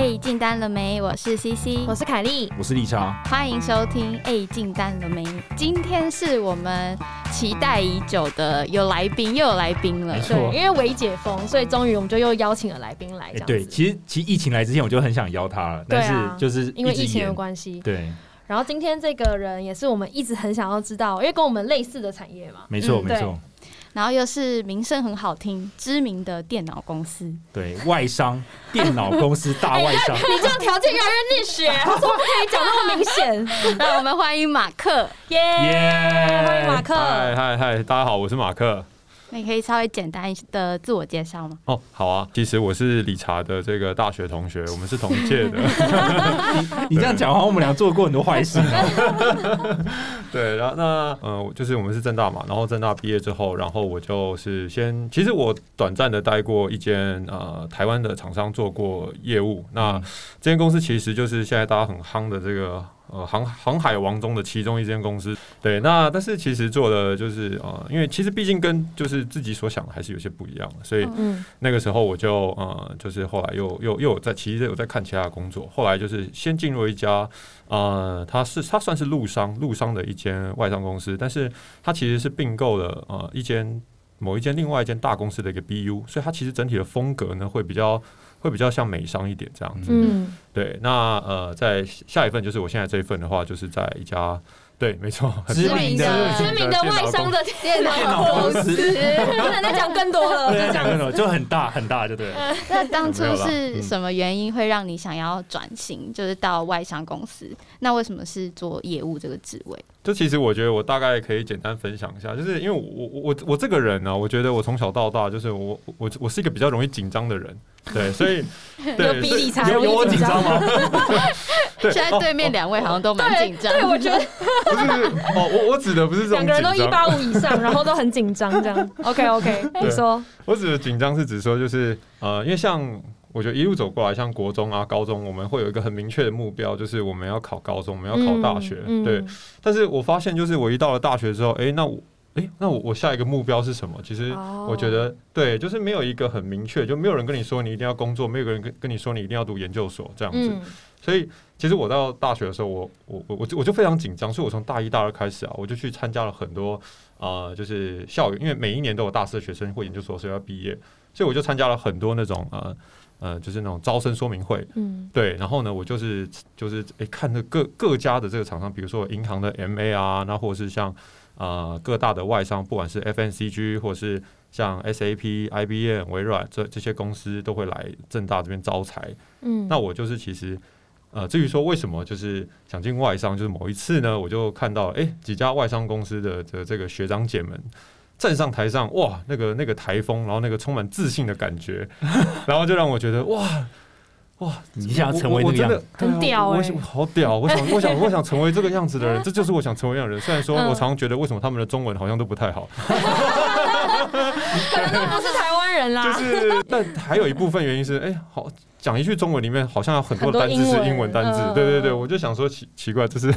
哎，进单了没？我是 CC，我是凯莉，我是丽莎，欢迎收听。哎，进单了没？今天是我们期待已久的有来宾，又有来宾了。对，因为微解封，所以终于我们就又邀请了来宾来。对，其实其实疫情来之前我就很想邀他了，但是就是因为疫情的关系。对。然后今天这个人也是我们一直很想要知道，因为跟我们类似的产业嘛。没错，没错。然后又是名声很好听、知名的电脑公司，对外商电脑公司大外商。你这样条件越来越逆血，说不可以讲那么明显。让我们欢迎马克，耶！欢迎马克，嗨嗨嗨，大家好，我是马克。你可以稍微简单的自我介绍吗？哦，好啊，其实我是理查的这个大学同学，我们是同届的。你这样讲话，我们俩做过很多坏事。对，然后那呃，就是我们是正大嘛，然后正大毕业之后，然后我就是先，其实我短暂的待过一间呃台湾的厂商做过业务。那这间公司其实就是现在大家很夯的这个。呃，航航海王中的其中一间公司，对，那但是其实做的就是呃，因为其实毕竟跟就是自己所想的还是有些不一样，所以那个时候我就呃，就是后来又又又有在其实有在看其他的工作，后来就是先进入一家呃，它是它算是陆商陆商的一间外商公司，但是它其实是并购了呃一间某一间另外一间大公司的一个 BU，所以它其实整体的风格呢会比较。会比较像美商一点这样子，嗯，对。那呃，在下一份就是我现在这一份的话，就是在一家。对，没错，知名的知名的外商的电脑公司，不能再讲更多了，不能讲更多，就很大很大，就对。那当初是什么原因会让你想要转型，就是到外商公司？那为什么是做业务这个职位？就其实我觉得我大概可以简单分享一下，就是因为我我我我这个人呢，我觉得我从小到大就是我我我是一个比较容易紧张的人，对，所以 有比理财有我紧张吗？现在对面两位好像都蛮紧张，对，我觉得 不是哦，我我指的不是两个人都一八五以上，然后都很紧张这样。OK OK，你说，我指的紧张是指说就是呃，因为像我觉得一路走过来，像国中啊、高中，我们会有一个很明确的目标，就是我们要考高中，我们要考大学，对。但是我发现，就是我一到了大学之后，哎，那我哎，那我我下一个目标是什么？其实我觉得对，就是没有一个很明确，就没有人跟你说你一定要工作，没有人跟跟你说你一定要读研究所这样子，所以。其实我到大学的时候，我我我我我就非常紧张，所以我从大一大二开始啊，我就去参加了很多啊，就是校园，因为每一年都有大四的学生或研究所生要毕业，所以我就参加了很多那种呃呃，就是那种招生说明会，嗯，对，然后呢，我就是就是诶，看着各各家的这个厂商，比如说银行的 MA 啊，那或者是像啊各大的外商，不管是 FNCG 或者是像 SAP、IBM、微软这这些公司都会来正大这边招财，嗯，那我就是其实。呃，至于说为什么就是想进外商，就是某一次呢，我就看到哎几家外商公司的的这个学长姐们站上台上，哇，那个那个台风，然后那个充满自信的感觉，然后就让我觉得哇哇，你想成为那个样子，很屌哎，好屌！我想我想我想成为这个样子的人，这就是我想成为样的人。虽然说我常常觉得为什么他们的中文好像都不太好，可能都不是台湾人啦。就是，但还有一部分原因是，哎，好。讲一句中文里面好像有很多单字是英文单字，对对对，我就想说奇奇怪，这是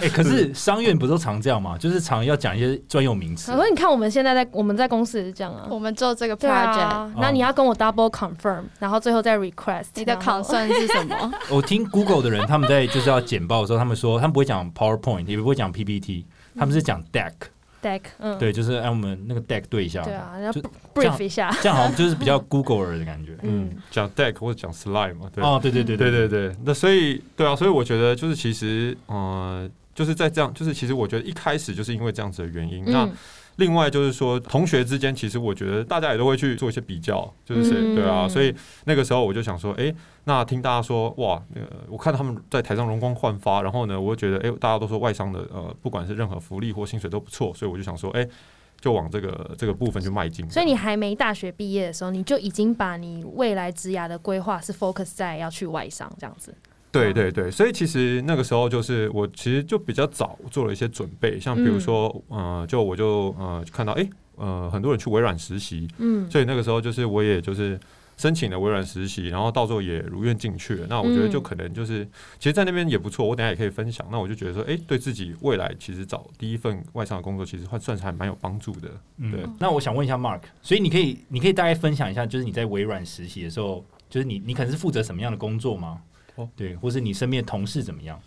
哎，可是 商院不都常这样吗？就是常要讲一些专用名词。可是你看我们现在在我们在公司也是这样啊，我们做这个 project，那你要跟我 double confirm，然后最后再 request，你的 concern 是什么？我听 Google 的人他们在就是要简报的时候，他们说他们不会讲 PowerPoint，也不会讲 PPT，他们是讲 deck。deck，嗯，对，就是按我们那个 deck 对一下，对啊，要 brief 一下，这样好像就是比较 Google 的感觉，嗯，讲 deck 或者讲 slide 嘛，对，哦，对对对对对。对，那所以对啊，所以我觉得就是其实，嗯，就是在这样，就是其实我觉得一开始就是因为这样子的原因，那。另外就是说，同学之间其实我觉得大家也都会去做一些比较，就是谁对啊，所以那个时候我就想说，哎，那听大家说，哇，那个我看他们在台上容光焕发，然后呢，我就觉得，哎，大家都说外商的呃，不管是任何福利或薪水都不错，所以我就想说，哎，就往这个这个部分去迈进。所以你还没大学毕业的时候，你就已经把你未来职涯的规划是 focus 在要去外商这样子。对对对，所以其实那个时候就是我其实就比较早做了一些准备，像比如说，呃，就我就呃看到，哎，呃，很多人去微软实习，嗯，所以那个时候就是我也就是申请了微软实习，然后到时候也如愿进去了。那我觉得就可能就是，其实，在那边也不错，我等下也可以分享。那我就觉得说，哎，对自己未来其实找第一份外商的工作，其实算算是还蛮有帮助的。对，那我想问一下 Mark，所以你可以你可以大概分享一下，就是你在微软实习的时候。就是你你可能是负责什么样的工作吗？哦，对，或是你身边的同事怎么样？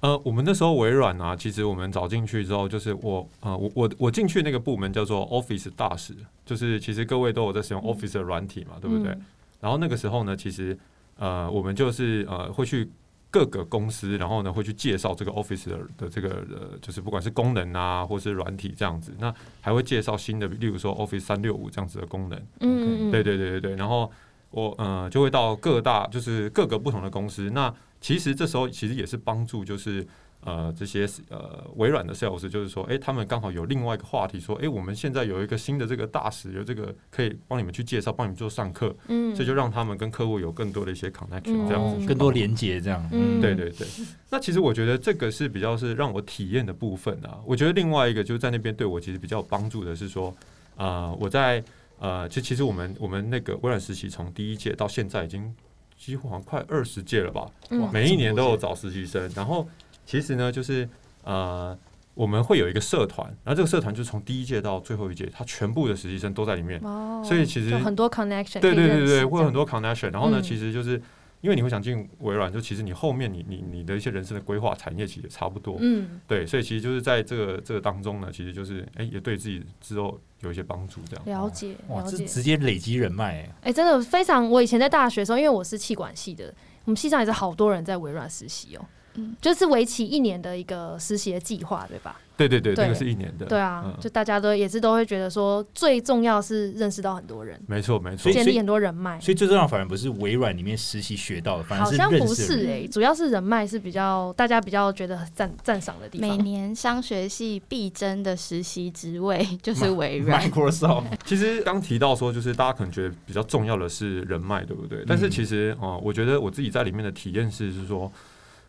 呃，我们那时候微软啊，其实我们找进去之后，就是我呃，我我我进去那个部门叫做 Office 大使，就是其实各位都有在使用 Office 的软体嘛，对不对？嗯然后那个时候呢，其实呃，我们就是呃会去各个公司，然后呢会去介绍这个 Office 的的这个呃，就是不管是功能啊，或是软体这样子，那还会介绍新的，例如说 Office 三六五这样子的功能。嗯嗯嗯，对对对对对，然后我呃就会到各大就是各个不同的公司，那其实这时候其实也是帮助就是。呃，这些呃微软的 sales 就是说，诶，他们刚好有另外一个话题，说，诶，我们现在有一个新的这个大使，有这个可以帮你们去介绍，帮你们做上课，嗯，所以就让他们跟客户有更多的一些 connection，这样子嗯更多连接这样。嗯对对对，那其实我觉得这个是比较是让我体验的部分啊。我觉得另外一个就是在那边对我其实比较有帮助的是说，呃，我在呃，就其实我们我们那个微软实习从第一届到现在已经几乎好像快二十届了吧，嗯每一年都有找实习生。然后其实呢，就是呃，我们会有一个社团，然后这个社团就从第一届到最后一届，它全部的实习生都在里面。哦，所以其实就很多 connection，对对对对，会有很多 connection。然后呢，嗯其实就是因为你会想进微软，就其实你后面你你你的一些人生的规划产业其实也差不多。嗯，对，所以其实就是在这个这个当中呢，其实就是哎、也对自己之后有一些帮助，这样。了解哇，了解。这直接累积人脉欸，哎、真的非常。我以前在大学的时候，因为我是气管系的，我们系上也是好多人在微软实习哦、嗯就是为期一年的一个实习的计划，对吧？对对对，对那个是一年的。对啊，嗯就大家都也是都会觉得说，最重要是认识到很多人，没错没错。建立很多人脉。所以最重要反而不是微软里面实习学到的，反而好是认像不是识的人哎、主要是人脉是比较大家比较觉得赞赞赏的地方每。年商学系必争的实习职位 就是微软，Microsoft 其实刚提到说，就是大家可能觉得比较重要的是人脉，对不对？但是其实哦、呃我觉得我自己在里面的体验是，是说。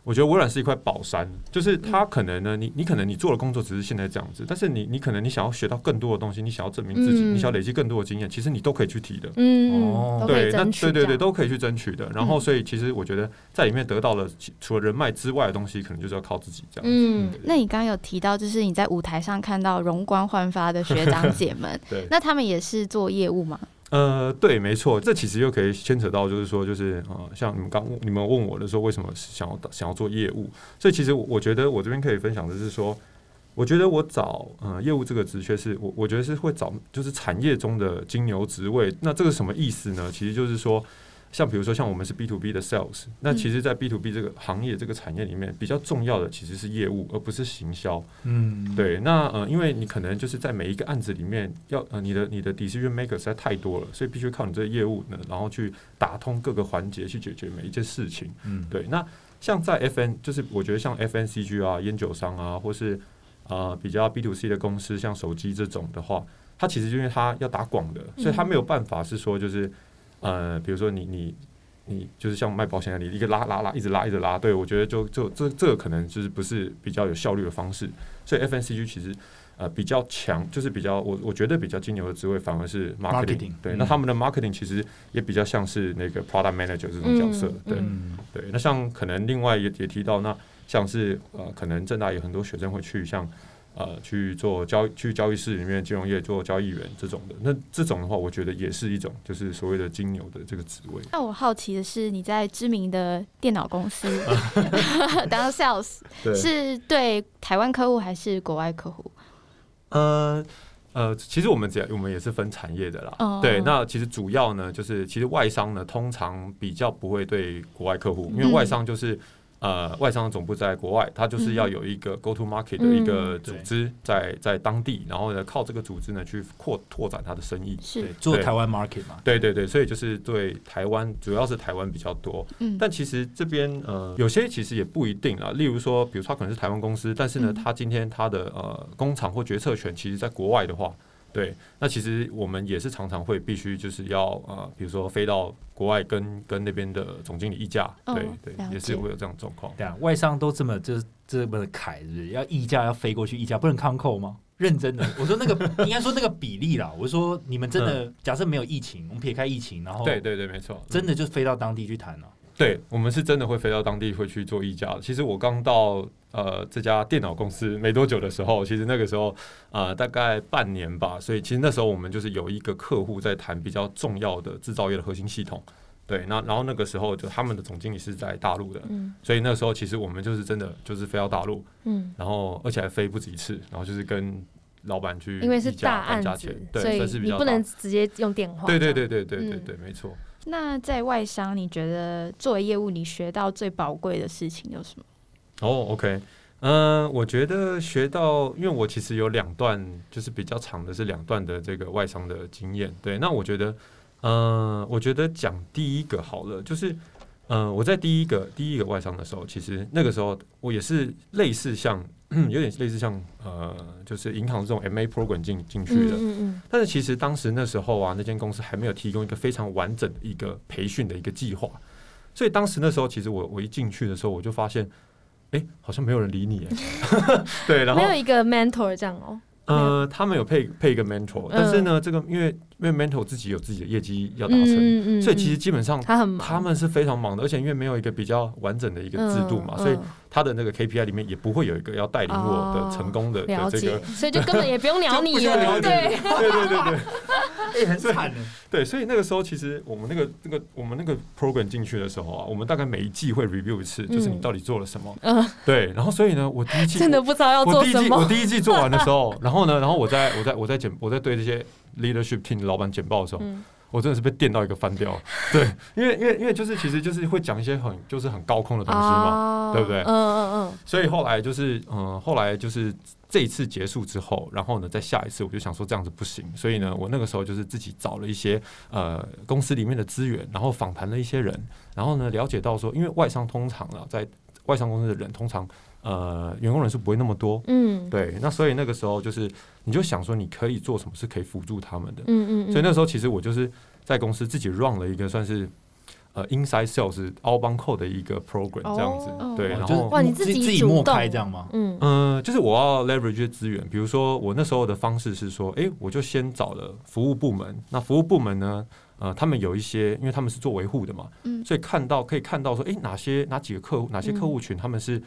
我觉得微软是一块宝山，就是它可能呢，你你可能你做的工作只是现在这样子，但是你你可能你想要学到更多的东西，你想要证明自己，嗯你想要累积更多的经验，其实你都可以去提的。嗯，哦对，那对对对，都可以去争取的。然后，嗯所以其实我觉得在里面得到了除了人脉之外的东西，可能就是要靠自己这样子。嗯对那你刚刚有提到，就是你在舞台上看到容光焕发的学长姐们，对，那他们也是做业务吗？呃，对，没错，这其实又可以牵扯到，就是说，就是呃，像你们刚你们问我的时候，为什么想要想要做业务？所以其实我觉得我这边可以分享的是说，我觉得我找呃业务这个职缺是我我觉得是会找就是产业中的金牛职位。那这个什么意思呢？其实就是说。像比如说，像我们是 B to B 的 sales，那其实，在 B to B 这个行业、这个产业里面，比较重要的其实是业务，而不是行销。嗯，对，那呃，因为你可能就是在每一个案子里面要呃，你的你的 decision maker 实在太多了，所以必须靠你这个业务呢，然后去打通各个环节，去解决每一件事情。嗯，对，那像在 FN，就是我觉得像 FNCG 啊、烟酒商啊，或是呃比较 B to C 的公司，像手机这种的话，它其实就因为它要打广的，所以它没有办法是说就是呃，比如说你你。你就是像卖保险的，你一个拉拉拉，一直拉一直拉，对我觉得就就这这个可能就是不是比较有效率的方式，所以 FNCG 其实呃比较强，就是比较我我觉得比较金牛的职位反而是 marketing，, Marketing，对，嗯那他们的 marketing 其实也比较像是那个 product manager 这种角色，嗯对、嗯，对。那像可能另外也也提到，那像是呃可能正大有很多学生会去像呃去做交去交易室里面金融业做交易员这种的，那这种的话，我觉得也是一种就是所谓的金牛的这个职位。那我好奇的是，你在知名的电脑公司 当 sales，对是对台湾客户还是国外客户？呃呃，其实我们只要我们也是分产业的啦。哦对，那其实主要呢，就是其实外商呢，通常比较不会对国外客户，因为嗯外商就是。呃，外商总部在国外，它就是要有一个 go to market 的一个嗯组织在在当地，然后呢，靠这个组织呢去扩拓展它的生意。是。对，，做台湾 market 嘛，对。对对，所以就是对台湾，主要是台湾比较多。嗯，但其实这边呃，有些其实也不一定啊。例如说，比如说他可能是台湾公司，但是呢，嗯。他今天他的呃工厂或决策权其实在国外的话，对，那其实我们也是常常会必须就是要呃，比如说飞到国外跟跟那边的总经理议价，哦对了对，也是会有这样的状况。对啊，外商都这么就是这么的凯，是不是？要议价要飞过去议价，不能康扣吗？认真的，我说那个应该说那个比例啦。我说你们真的假设没有疫情，我们撇开疫情，然后对对对，没错，真的就飞到当地去谈了。对，我们是真的会飞到当地会去做议价。其实我刚到呃这家电脑公司没多久的时候，其实那个时候呃大概半年吧，所以其实那时候我们就是有一个客户在谈比较重要的制造业的核心系统。对，那然后那个时候就他们的总经理是在大陆的，嗯所以那时候其实我们就是真的就是飞到大陆，嗯，然后而且还飞不止一次，然后就是跟老板去因为是大案子谈价钱，，所对，以是不能直接用电话。对对对对对对嗯对，没错。那在外商，你觉得作为业务，你学到最宝贵的事情有什么？哦，OK，嗯、我觉得学到，因为我其实有两段，就是比较长的是两段的这个外商的经验。对，那我觉得，嗯、我觉得讲第一个好了，就是，嗯、我在第一个第一个外商的时候，其实那个时候我也是类似像，有点类似像，呃，就是银行这种 MA program 进进去的。嗯嗯但是其实当时那时候啊，那间公司还没有提供一个非常完整的一个培训的一个计划，所以当时那时候其实我我一进去的时候，我就发现，哎、好像没有人理你，哎，对，嗯，然后没有一个 mentor 这样哦。呃，他们有配配一个 mentor，但是呢，这个因为因为 mentor 自己有自己的业绩要达成，嗯所以其实基本上他很忙，他们是非常忙的，而且因为没有一个比较完整的一个制度嘛，嗯所以嗯。他的那个 KPI 里面也不会有一个要带领我的成功的的这个，，所以就根本也不用鸟你 对，对对对对。哎，很惨的。对，所以那个时候其实我们那个那个我们那个 program 进去的时候啊，我们大概每一季会 review 一次，就是你嗯到底做了什么。嗯，对，然后所以呢，我第一季 真的不知道要我第一做什么。季我第一季做完的时候，然后呢，然后我在我在我在检我在对这些 leadership team 的老板简报的时候，嗯我真的是被电到一个翻掉。对，因为因为因为就是其实就是会讲一些很就是很高空的东西嘛。哦对不对嗯嗯嗯，所以后来就是，嗯、后来就是这一次结束之后，然后呢，在下一次我就想说这样子不行，所以呢，我那个时候就是自己找了一些呃公司里面的资源，然后访谈了一些人，然后呢，了解到说，因为外商通常啊，在外商公司的人通常呃员工人数不会那么多，嗯，对，那所以那个时候就是你就想说你可以做什么是可以辅助他们的，嗯嗯，所以那时候其实我就是在公司自己 run 了一个算是。呃，inside sales outbound 的一个 program 这样子，哦对，然后哇你自自己主自己默开这样吗？嗯。嗯，就是我要 leverage 些资源，比如说我那时候的方式是说，诶，我就先找了服务部门，那服务部门呢，呃，他们有一些，因为他们是做维护的嘛，嗯。所以看到可以看到说，诶，哪些哪几个客户，哪些客户群他们是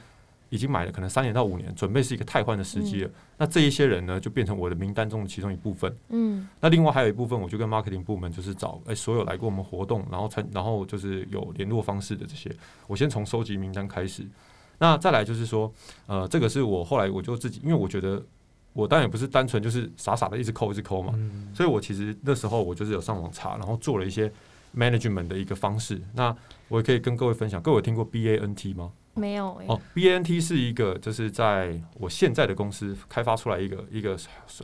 已经买了可能三年到五年，准备是一个汰换的时机了，那这一些人呢，就变成我的名单中的其中一部分。嗯那另外还有一部分，我就跟 marketing 部门就是找诶所有来过我们活动，然后参然后就是有联络方式的这些，我先从收集名单开始。那再来就是说，呃，这个是我后来我就自己，因为我觉得我当然也不是单纯就是傻傻的一直抠一直抠嘛，嗯，所以我其实那时候我就是有上网查，然后做了一些 management 的一个方式。那我也可以跟各位分享，各位有听过 BANT 吗？没有哎，哦，BANT 是一个，就是在我现在的公司开发出来一个一个，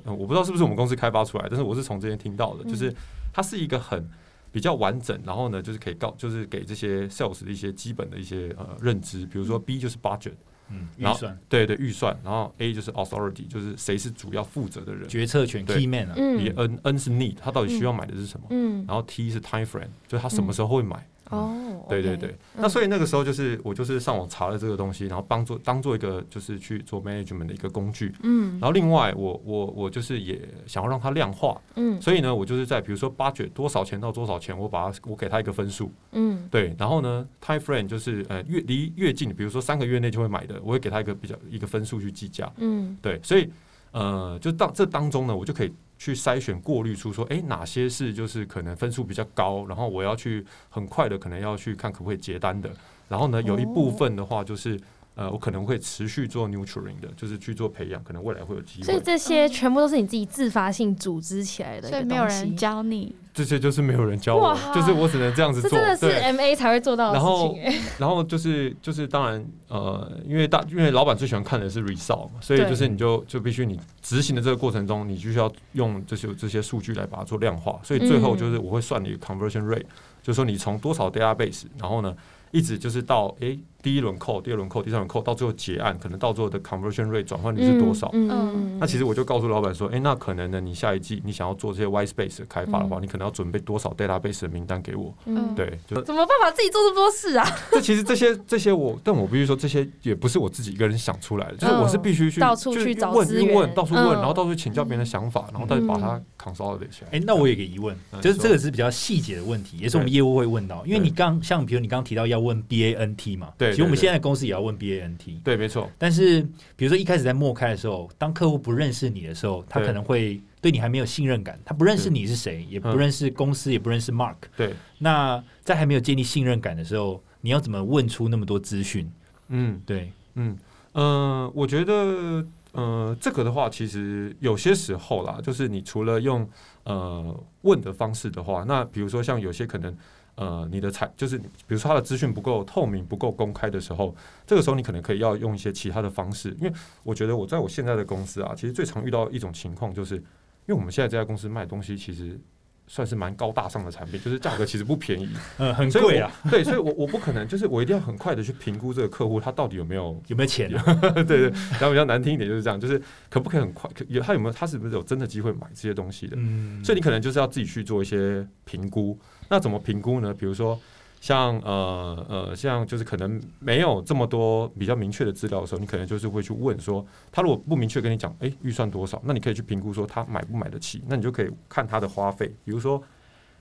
呃我不知道是不是我们公司开发出来，但是我是从这边听到的，嗯。就是它是一个很比较完整，然后呢，就是可以告，就是给这些 sales 的一些基本的一些呃认知，比如说 B 就是 budget，嗯，预然后算、对对，预算，然后 A 就是 authority，就是谁是主要负责的人，决策权对。key man 啊，嗯。N N 是 need，他到底需要买的是什么，嗯。然后 T 是 time frame，就是他什么时候会买。哦，对对对，那所以那个时候就是我就是上网查了这个东西，然后帮做当做一个就是去做 management 的一个工具。嗯。然后另外我我我就是也想要让它量化，嗯。所以呢我就是在比如说 budget 多少钱到多少钱，我把它我给它一个分数，嗯。对，然后呢 time frame 就是呃越离越近，比如说三个月内就会买的，我会给它一个比较一个分数去计价。嗯。对，所以呃，就当这当中呢，我就可以去筛选、过滤出说，诶，哪些是就是可能分数比较高，然后我要去很快的可能要去看可不可以结单的，然后呢，有一部分的话就是。呃，我可能会持续做 nurturing 的，就是去做培养，可能未来会有机会。所以这些全部都是你自己自发性组织起来的所以没有人教你，这些就是没有人教我，就是我只能这样子做。这真的是，M A 才会做到的事然后情欸。然后就是就是当然呃，因为大因为老板最喜欢看的是 result 嘛，所以就是你就就必须你执行的这个过程中，你就需要用这些这些数据来把它做量化，所以最后就是我会算你 conversion rate，、就是说你从多少 database，然后呢一直就是到诶第一轮扣，第二轮扣，第三轮扣，到最后结案，可能到最后的 conversion rate 转换率是多少？嗯嗯那其实我就告诉老板说，哎，那可能呢，你下一季你想要做这些 white space 的开发的话，嗯。你可能要准备多少 database 的名单给我？嗯，对，就怎么办法自己做这么多事啊？这其实这些这些我，但我必须说，这些也不是我自己一个人想出来的，就是我是必须去到处去找问资源。问，到处问，嗯。然后到处请教别人的想法，然后再把它嗯。consolidate 起来。哎、那我有一个疑问，嗯就是这个是比较细节的问题，也是我们业务会问到，因为你刚像比如你刚刚提到要问 BANT 嘛，对其实我们现在公司也要问 BANT，对，没错，但是比如说一开始在默开的时候，当客户不认识你的时候，他可能会对你还没有信任感，他不认识你是谁，也不认识公司，也不认识 Mark。对，那在还没有建立信任感的时候，你要怎么问出那么多资讯？嗯，对，嗯，呃，我觉得，呃，这个的话，其实有些时候啦，就是你除了用呃问的方式的话，那比如说像有些可能。呃，你的财就是比如说他的资讯不够透明、不够公开的时候，这个时候你可能可以要用一些其他的方式。因为我觉得我在我现在的公司啊，其实最常遇到一种情况，就是因为我们现在这家公司卖东西其实算是蛮高大上的产品，就是价格其实不便宜，嗯，很贵啊。对，所以我我不可能就是我一定要很快的去评估这个客户他到底有没有 有没有钱。对对，然后比较难听一点就是这样，就是可不可以很快有他有没有他是不是有真的机会买这些东西的？嗯，所以你可能就是要自己去做一些评估。那怎么评估呢？比如说，像呃呃，像就是可能没有这么多比较明确的资料的时候，你可能就是会去问说，他如果不明确跟你讲，哎，预算多少？那你可以去评估说他买不买得起。那你就可以看他的花费。比如说，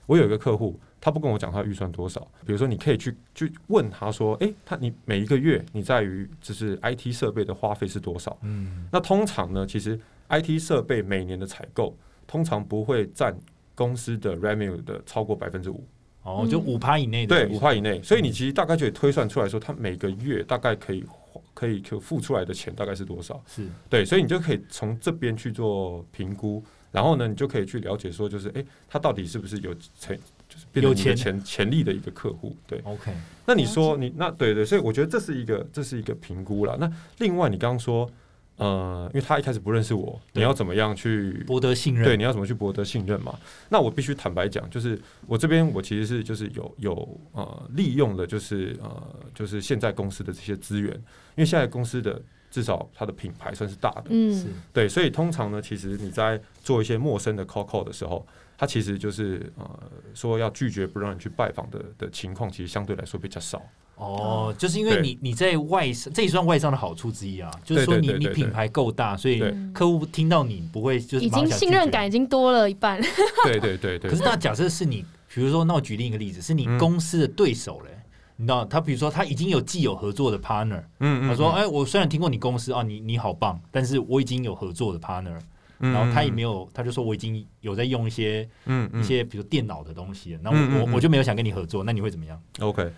我有一个客户，他不跟我讲他预算多少。比如说，你可以去去问他说，哎，他你每一个月你在于就是 IT 设备的花费是多少？嗯，那通常呢，其实 IT 设备每年的采购通常不会占。公司的 revenue 的超过百分之五，哦，就五趴以内的，对，五趴以内，所以你其实大概就可以推算出来说，他每个月大概可以可以可付出来的钱大概是多少？是对，所以你就可以从这边去做评估，然后呢，你就可以去了解说，就是哎，他到底是不是有钱，就是有钱潜潜力的一个客户？对，OK。那你说你那对对，所以我觉得这是一个这是一个评估了。那另外，你刚刚说。呃，因为他一开始不认识我，你要怎么样去博得信任？对，你要怎么去博得信任嘛？那我必须坦白讲，就是我这边我其实是就是有有呃利用了，就是呃就是现在公司的这些资源，因为现在公司的至少它的品牌算是大的，嗯，对，所以通常呢，其实你在做一些陌生的 call call 的时候。他其实就是呃说要拒绝不让你去拜访的的情况，其实相对来说比较少。哦，就是因为你你在外商，这也算外商的好处之一啊。就是说你你品牌够大，所以客户听到你不会就是已经信任感已经多了一半。对对对对。可是那假设是你，比如说那我举另一个例子，是你公司的对手嘞，你知道他比如说他已经有既有合作的 partner，嗯，他说哎，我虽然听过你公司啊，你你好棒，但是我已经有合作的 partner。然后他也没有，他就说我已经有在用一些，嗯，一些比如电脑的东西，那我我就没有想跟你合作，那你会怎么样？OK，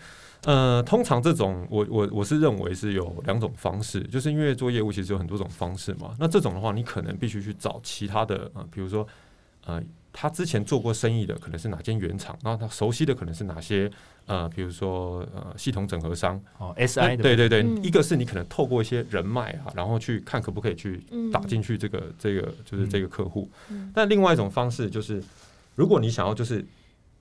呃，通常这种我我我是认为是有两种方式，就是因为做业务其实有很多种方式嘛。那这种的话，你可能必须去找其他的，呃，比如说，呃。他之前做过生意的可能是哪间原厂，然后他熟悉的可能是哪些呃，比如说呃系统整合商哦，SI 对对对，一个是你可能透过一些人脉啊，然后去看可不可以去打进去这个这个就是这个客户。但另外一种方式就是，如果你想要就是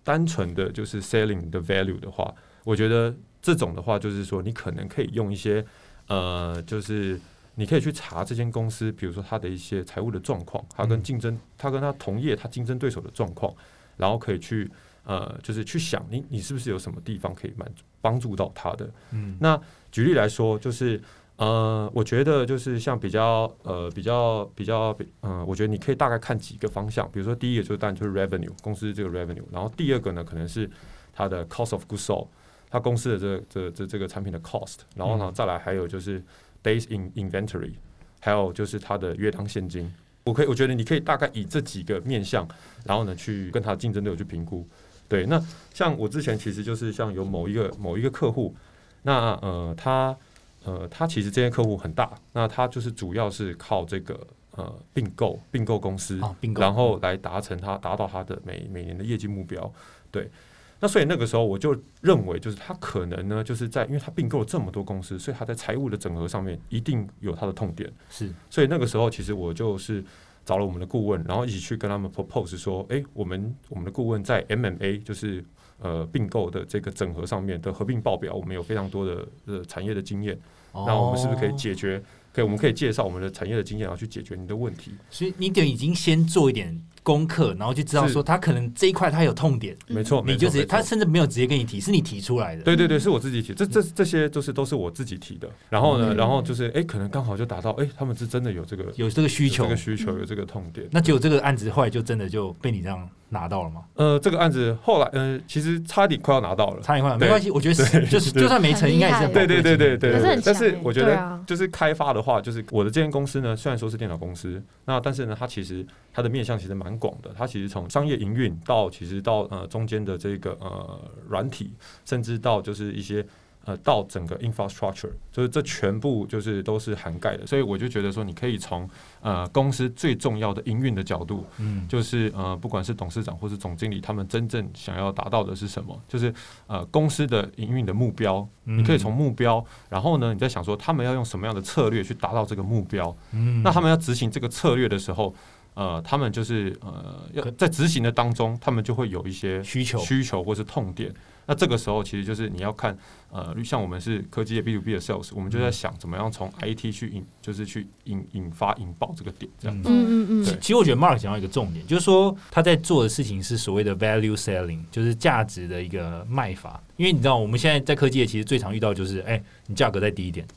单纯的就是 selling 的 value 的话，我觉得这种的话就是说你可能可以用一些呃就是。你可以去查这间公司，比如说它的一些财务的状况，它跟竞争，它跟它同业、它竞争对手的状况，然后可以去呃，就是去想你你是不是有什么地方可以满足帮助到他的。嗯，那举例来说，就是呃，我觉得就是像比较呃比较比较嗯，我觉得你可以大概看几个方向，比如说第一个就是当然就是 revenue 公司这个 revenue，然后第二个呢可能是它的 cost of goods sold，它公司的这这这这个产品的 cost，然后呢再来还有就是。Days in inventory，还有就是它的约当现金，我可以，我觉得你可以大概以这几个面向，然后呢去跟他竞争对手去评估。对，那像我之前其实就是像有某一个某一个客户，那呃他呃他其实这些客户很大，那他就是主要是靠这个呃并购并购公司，然后来达成他达到他的每每年的业绩目标。对。那所以那个时候我就认为，就是他可能呢，就是在因为他并购了这么多公司，所以他在财务的整合上面一定有他的痛点。是，所以那个时候其实我就是找了我们的顾问，然后一起去跟他们 propose 说，哎，我们我们的顾问在 MMA 就是呃并购的这个整合上面的合并报表，我们有非常多的呃产业的经验，那我们是不是可以解决？可以，我们可以介绍我们的产业的经验，然后去解决你的问题。所以你等已经先做一点。功课，然后就知道说他可能这一块他有痛点，没错，你就直接他甚至没有直接跟你提，是你提出来的。对对对，是我自己提，这这这些就是都是我自己提的。然后呢，然后就是哎，可能刚好就达到哎，他们是真的有这个有这个需求，这个需求有这个痛点。那结果这个案子后来就真的就被你这样。拿到了吗？呃，这个案子后来，呃，其实差点快要拿到了，差点快，没关系，我觉得就是就算没成，应该也是对对对对对。但是我觉得，就是开发的话，就是我的这间公司呢，虽然说是电脑公司，那但是呢，它其实它的面向其实蛮广的，它其实从商业营运到其实到呃中间的这个呃软体，甚至到就是一些。呃，到整个 infrastructure，就是这全部就是都是涵盖的，所以我就觉得说，你可以从呃公司最重要的营运的角度，嗯，就是呃不管是董事长或是总经理，他们真正想要达到的是什么，就是呃公司的营运的目标，你可以从目标，然后呢，你在想说他们要用什么样的策略去达到这个目标，嗯，那他们要执行这个策略的时候，呃，他们就是呃要在执行的当中，他们就会有一些需求、需求或是痛点。那这个时候其实就是你要看，呃，像我们是科技的 B to B 的 sales，我们就在想怎么样从 IT 去引，就是去引引发引爆这个点，这样。嗯嗯嗯。其实我觉得 Mark 讲到一个重点，就是说他在做的事情是所谓的 value selling，就是价值的一个卖法。因为你知道我们现在在科技业其实最常遇到就是，哎，你价格再低一点，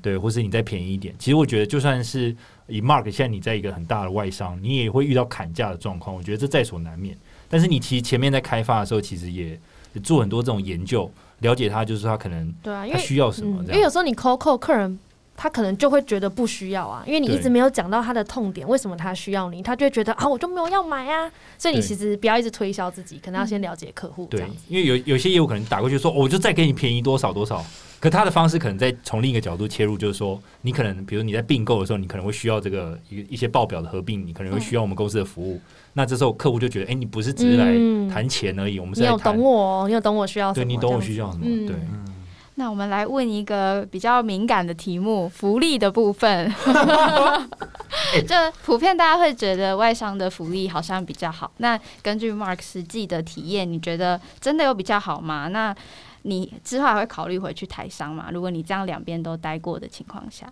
对，或是你再便宜一点。其实我觉得就算是以 Mark 现在你在一个很大的外商，你也会遇到砍价的状况。我觉得这在所难免。但是你其实前面在开发的时候，其实也。做很多这种研究，了解他就是他可能对啊，因为需要什么？因为有时候你 call 客人，他可能就会觉得不需要啊，因为你一直没有讲到他的痛点，为什么他需要你，他就会觉得啊，我就没有要买啊。所以你其实不要一直推销自己，可能要先了解客户。对，因为有有些业务可能打过去说，我就再给你便宜多少多少。可他的方式可能在从另一个角度切入，就是说，你可能比如你在并购的时候，你可能会需要这个一一些报表的合并，你可能会需要我们公司的服务。那这时候客户就觉得，哎，你不是只是来谈钱而已，我们是你有懂我，你有懂我需要什么？对你懂我需要什么？对。那我们来问一个比较敏感的题目，福利的部分。就普遍大家会觉得外商的福利好像比较好。那根据 Mark 实际的体验，你觉得真的有比较好吗？那你之后还会考虑回去台商吗？如果你这样两边都待过的情况下，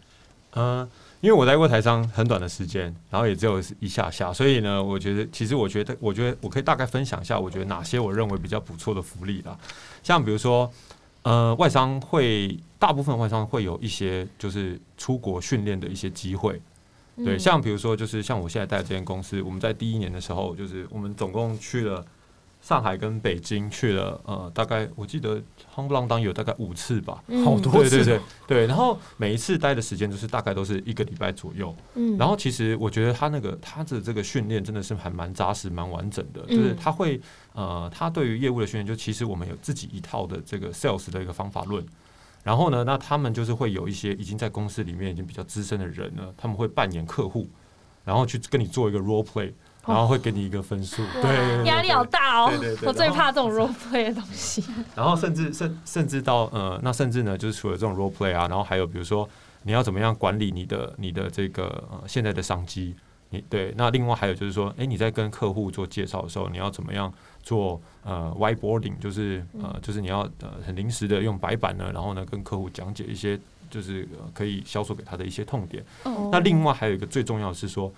嗯，因为我待过台商很短的时间，然后也只有一下下，所以呢，我觉得其实我觉得，我觉得我可以大概分享一下，我觉得哪些我认为比较不错的福利啦。像比如说，呃，外商会大部分外商会有一些就是出国训练的一些机会，对，像比如说就是像我现在带这间公司，我们在第一年的时候，就是我们总共去了。上海跟北京去了，呃，大概我记得夯不啷当有大概五次吧，好多次，对对对对。然后每一次待的时间就是大概都是一个礼拜左右。嗯。然后其实我觉得他那个他的这个训练真的是还蛮扎实、蛮完整的，就是他会呃，他对于业务的训练，就其实我们有自己一套的这个 sales 的一个方法论。然后呢，那他们就是会有一些已经在公司里面已经比较资深的人呢，他们会扮演客户，然后去跟你做一个 role play。然后会给你一个分数，对，压力好大哦。我最怕这种 role play 的东西。然后甚至甚甚至到呃，那甚至呢，就是除了这种 role play 啊，然后还有比如说你要怎么样管理你的你的这个呃现在的商机，你对。那另外还有就是说，哎，你在跟客户做介绍的时候，你要怎么样做呃 whiteboarding，就是呃就是你要呃很临时的用白板呢，然后呢跟客户讲解一些就是可以销售给他的一些痛点。那另外还有一个最重要的是说。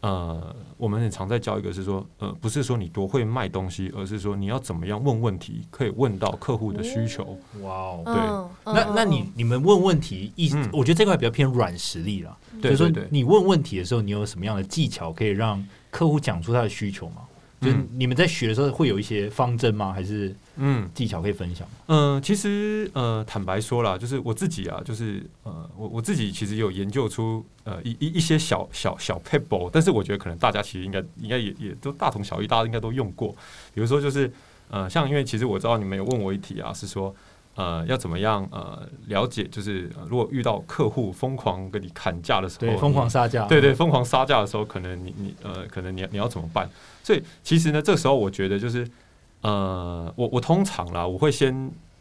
呃，我们也常在教一个是说，呃，不是说你多会卖东西，而是说你要怎么样问问题，可以问到客户的需求。哇哦，对，那那你你们问问题，意思我觉得这块比较偏软实力了。对，说你问问题的时候，你有什么样的技巧可以让客户讲出他的需求吗？就你们在学的时候会有一些方针吗？还是嗯技巧可以分享？嗯，其实呃坦白说啦，就是我自己啊，就是呃我我自己其实有研究出呃一一一些小小小 pebble，但是我觉得可能大家其实应该应该也也都大同小异，大家应该都用过。比如说就是呃像因为其实我知道你们有问我一题啊，是说。呃，要怎么样呃了解？就是如果遇到客户疯狂跟你砍价的时候，对，疯狂杀价，对对，疯狂杀价的时候，可能你你呃，可能你你要怎么办？所以其实呢，这时候我觉得就是呃，我我通常啦，我会先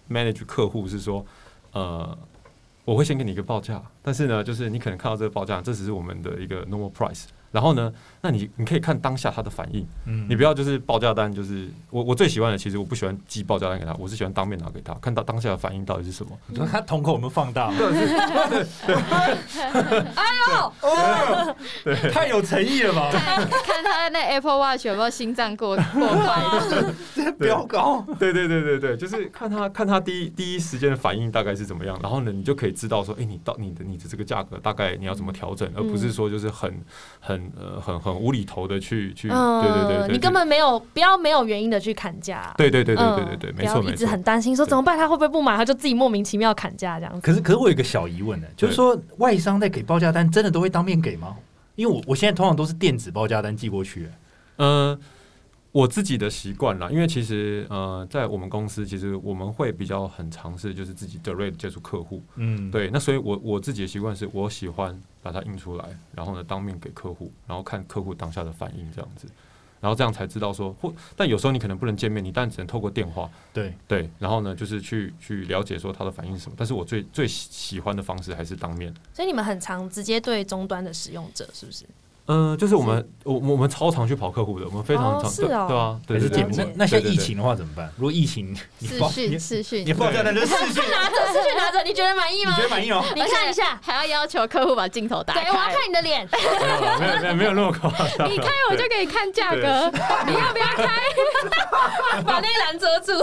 manage 客户是说，呃，我会先给你一个报价，但是呢，就是你可能看到这个报价，这只是我们的一个 normal price，然后呢，那你你可以看当下他的反应，嗯，你不要就是报价单，就是我我最喜欢的，其实我不喜欢寄报价单给他，我是喜欢当面拿给他，看到当下的反应到底是什么。你说他瞳孔有没有放大？对对对，哎呦，对，太有诚意了吧？看他那 Apple Watch 有没有心脏过过快 的飙高？对对对对对，就是看他看他第一第一时间的反应大概是怎么样，然后呢，你就可以知道说，哎，你到你的你的这个价格大概你要怎么调整，而不是说就是很很。呃，很很无厘头的去去，对对对，你根本没有不要没有原因的去砍价，对对对对对对对，没错，一直很担心说怎么办，他会不会不买，他就自己莫名其妙砍价这样。可是可是我有一个小疑问呢，就是说外商在给报价单真的都会当面给吗？因为我我现在通常都是电子报价单寄过去，嗯。我自己的习惯啦，因为其实呃，在我们公司，其实我们会比较很尝试，就是自己的 rate 接触客户，嗯，对。那所以，我我自己的习惯是我喜欢把它印出来，然后呢，当面给客户，然后看客户当下的反应这样子，然后这样才知道说，或但有时候你可能不能见面，你但只能透过电话，对对，然后呢，就是去去了解说他的反应是什么。但是我最最喜欢的方式还是当面。所以你们很常直接对终端的使用者，是不是？嗯，就是我们我我们超常去跑客户的，我们非常常对对啊，对是见面。那那现在疫情的话怎么办？如果疫情，视讯视讯，你报价单就视讯 拿着，视讯拿着，你觉得满意吗？你觉得满意吗？你看一下，还要要求客户把镜头打开，我要看你的脸。没有没有没有那么夸张，你开我就可以看价格，你要不要开？把那栏遮住。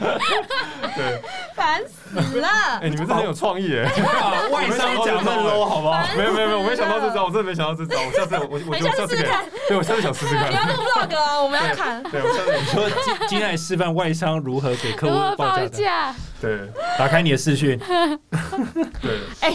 对，烦死了！哎，你们是很有创意哎，外商讲的 low 好不好？没有没有没有，我没想到这招，我真的没想到这招。我下次我我下次看，对我下次想试试看。你要录 vlog 啊？我们要看。对，我下次你说今今天来示范外商如何给客户报价。对，打开你的视讯。对。哎，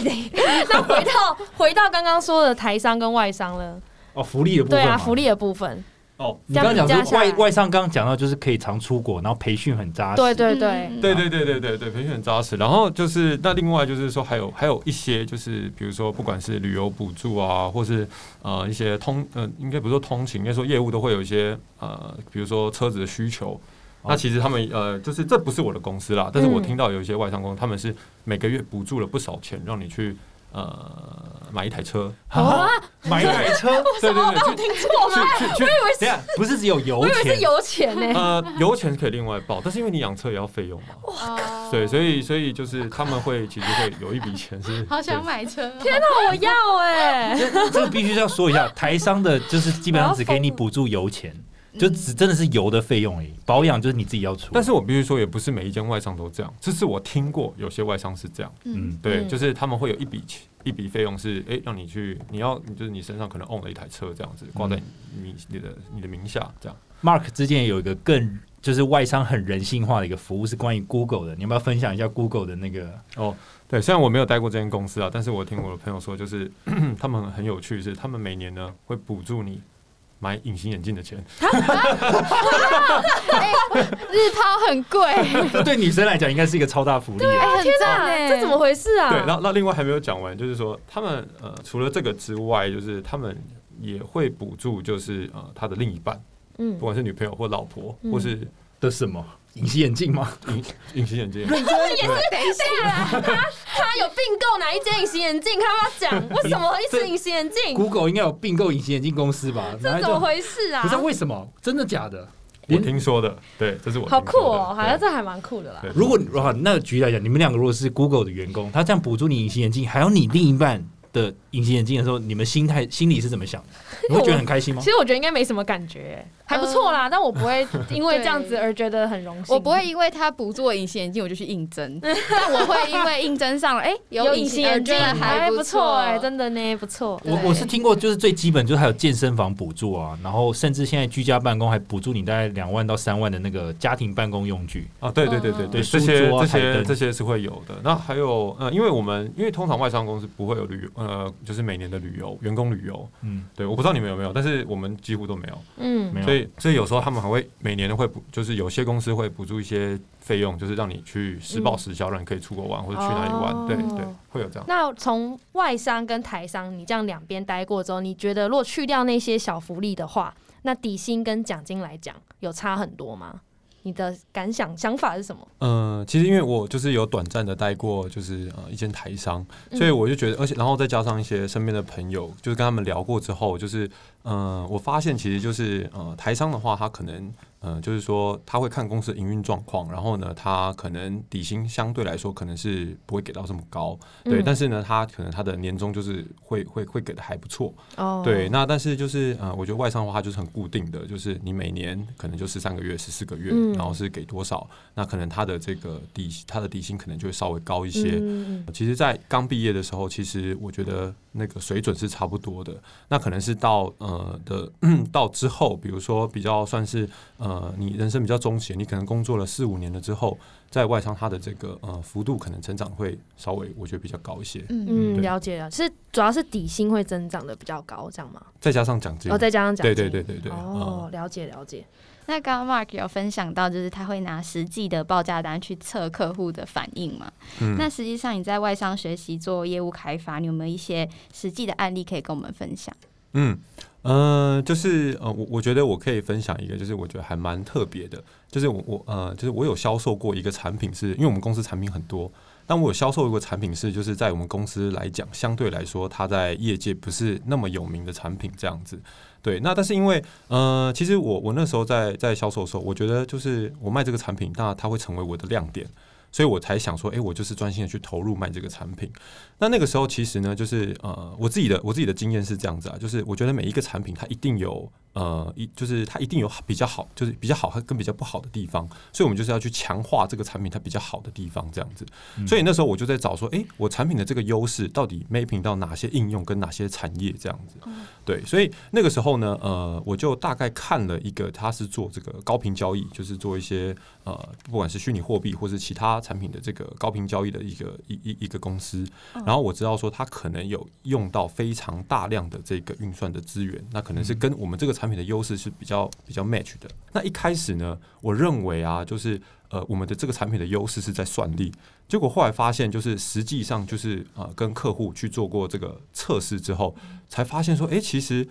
那回到回到刚刚说的台商跟外商了。哦，福利的部分。对啊，福利的部分。哦，你刚刚讲说外外商刚刚讲到就是可以常出国，然后培训很扎实。对对对，对对对对对对，培训很扎实。然后就是那另外就是说还有还有一些就是比如说不管是旅游补助啊，或是呃一些通呃应该不是说通勤，应该说业务都会有一些呃比如说车子的需求。那其实他们呃就是这不是我的公司啦，但是我听到有一些外商公司他们是每个月补助了不少钱让你去。呃，买一台车啊，买一台车，对对对，听错吗？我以为是，不是只有油钱，我以为是油钱呢。呃，油钱可以另外报，但是因为你养车也要费用嘛。哇，对，所以所以就是他们会其实会有一笔钱是。好想买车，天哪，我要哎！这个必须要说一下，台商的就是基本上只给你补助油钱。就只真的是油的费用而已，保养就是你自己要出。但是我必须说，也不是每一间外商都这样，这是我听过有些外商是这样。嗯，对，就是他们会有一笔钱，一笔费用是，哎，让你去，你要，就是你身上可能 own 了一台车这样子，挂在你你的你的名下这样。Mark 之前有一个更就是外商很人性化的一个服务是关于 Google 的，你要不要分享一下 Google 的那个？哦，对，虽然我没有待过这间公司啊，但是我听我的朋友说，就是 他们很有趣，是他们每年呢会补助你。买隐形眼镜的钱，日抛很贵，对女生来讲应该是一个超大福利。对，天哪，这怎么回事啊？对，那那另外还没有讲完，就是说他们呃，除了这个之外，就是他们也会补助，就是呃，他的另一半，嗯，不管是女朋友或老婆，或是的什么。隐形眼镜吗？隐隐形眼镜，也是等一下啦。他他有并购哪一间隐形眼镜？他要讲为什么一直隐形眼镜？Google 应该有并购隐形眼镜公司吧？这怎么回事啊？不是为什么？真的假的？我听说的，对，这是我好酷哦，好像这还蛮酷的啦。如果那举例来讲，你们两个如果是 Google 的员工，他这样补助你隐形眼镜，还有你另一半。的隐形眼镜的时候，你们心态心里是怎么想的？你会觉得很开心吗？其实我觉得应该没什么感觉，还不错啦。但我不会 因为这样子而觉得很荣幸。我不会因为他不做隐形眼镜，我就去应征。但我会因为应征上了，哎，有隐形眼镜还不错，哎，真的呢，不错。我我是听过，就是最基本就是还有健身房补助啊，然后甚至现在居家办公还补助你大概两万到三万的那个家庭办公用具啊。对对对对对，这些这些这些是会有的。那还有呃，因为我们因为通常外商公司不会有旅游呃，就是每年。的旅游，员工旅游，嗯，对，我不知道你们有没有，但是我们几乎都没有，嗯，没有，所以所以有时候他们还会每年都会补，就是有些公司会补助一些费用，就是让你去实报实销，让你可以出国玩或者去哪里玩，对对，会有这样。那从外商跟台商，你这样两边待过之后，你觉得如果去掉那些小福利的话，那底薪跟奖金来讲有差很多吗？你的感想想法是什么？嗯，其实因为我就是有短暂的待过，就是呃一间台商，所以我就觉得，而且然后再加上一些身边的朋友，就是跟他们聊过之后，就是嗯，我发现其实就是呃台商的话，他可能。嗯，就是说他会看公司的营运状况，然后呢，他可能底薪相对来说可能是不会给到这么高，对，但是呢，他可能他的年终就是会会会给的还不错，哦，对，那但是就是呃，我觉得外商的话就是很固定的，就是你每年可能就十三个月、十四个月，然后是给多少，那可能他的这个底他的底薪可能就会稍微高一些。嗯。其实，在刚毕业的时候，其实我觉得那个水准是差不多的，那可能是到呃的到之后，比如说比较算是呃。呃，你人生比较中期，你可能工作了四五年了之后，在外商它的这个呃幅度可能成长会稍微我觉得比较高一些。嗯嗯，了解了，是主要是底薪会增长的比较高，这样吗？再加上奖金，哦，再加上奖金，对对对对对。哦，了解了解。那刚刚 Mark 有分享到，就是他会拿实际的报价单去测客户的反应嘛？嗯。那实际上你在外商学习做业务开发，你有没有一些实际的案例可以跟我们分享？嗯。呃，就是呃，我我觉得我可以分享一个，就是我觉得还蛮特别的，就是我我呃，就是我有销售过一个产品，是因为我们公司产品很多，但我有销售一个产品是，就是在我们公司来讲，相对来说，它在业界不是那么有名的产品，这样子。对，那但是因为呃，其实我我那时候在在销售的时候，我觉得就是我卖这个产品，那它会成为我的亮点。所以我才想说，哎，我就是专心的去投入卖这个产品。那那个时候，其实呢，就是呃，我自己的我自己的经验是这样子啊，就是我觉得每一个产品它一定有。呃，一就是它一定有比较好，就是比较好跟比较不好的地方，所以我们就是要去强化这个产品它比较好的地方，这样子。所以那时候我就在找说，哎，我产品的这个优势到底 mapping 到哪些应用跟哪些产业这样子。对，所以那个时候呢，呃，我就大概看了一个，他是做这个高频交易，就是做一些呃，不管是虚拟货币或是其他产品的这个高频交易的一个一一一个公司。然后我知道说，它可能有用到非常大量的这个运算的资源，那可能是跟我们这个产产品的优势是比较比较 match 的。那一开始呢，我认为啊，就是呃，我们的这个产品的优势是在算力。结果后来发现，就是实际上就是呃，跟客户去做过这个测试之后，才发现说，哎，其实。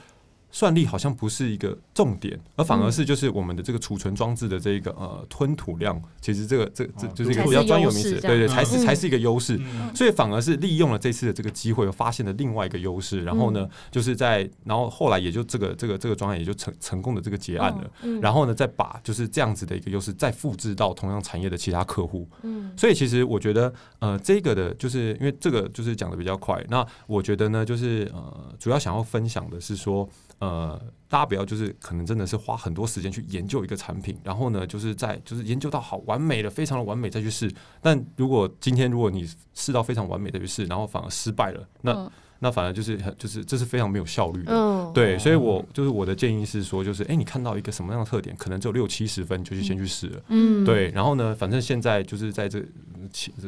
算力好像不是一个重点，而反而是就是我们的这个储存装置的这个呃吞吐量，其实这个这这就是一个比较专有名词，对对，才是才是一个优势。所以反而是利用了这次的这个机会，发现了另外一个优势。然后呢，就是在然后后来也就这个这个这个专案也就成成功的这个结案了。然后呢，再把就是这样子的一个优势再复制到同样产业的其他客户。嗯，所以其实我觉得呃这个的就是因为这个就是讲的比较快。那我觉得呢，就是呃主要想要分享的是说。呃，大家不要就是可能真的是花很多时间去研究一个产品，然后呢，就是在就是研究到好完美的，非常的完美再去试。但如果今天如果你试到非常完美的去试，然后反而失败了，那那反而就是就是这是非常没有效率的。对，所以我就是我的建议是说，就是哎，你看到一个什么样的特点，可能只有六七十分，你就去先去试了。嗯，对。然后呢，反正现在就是在这。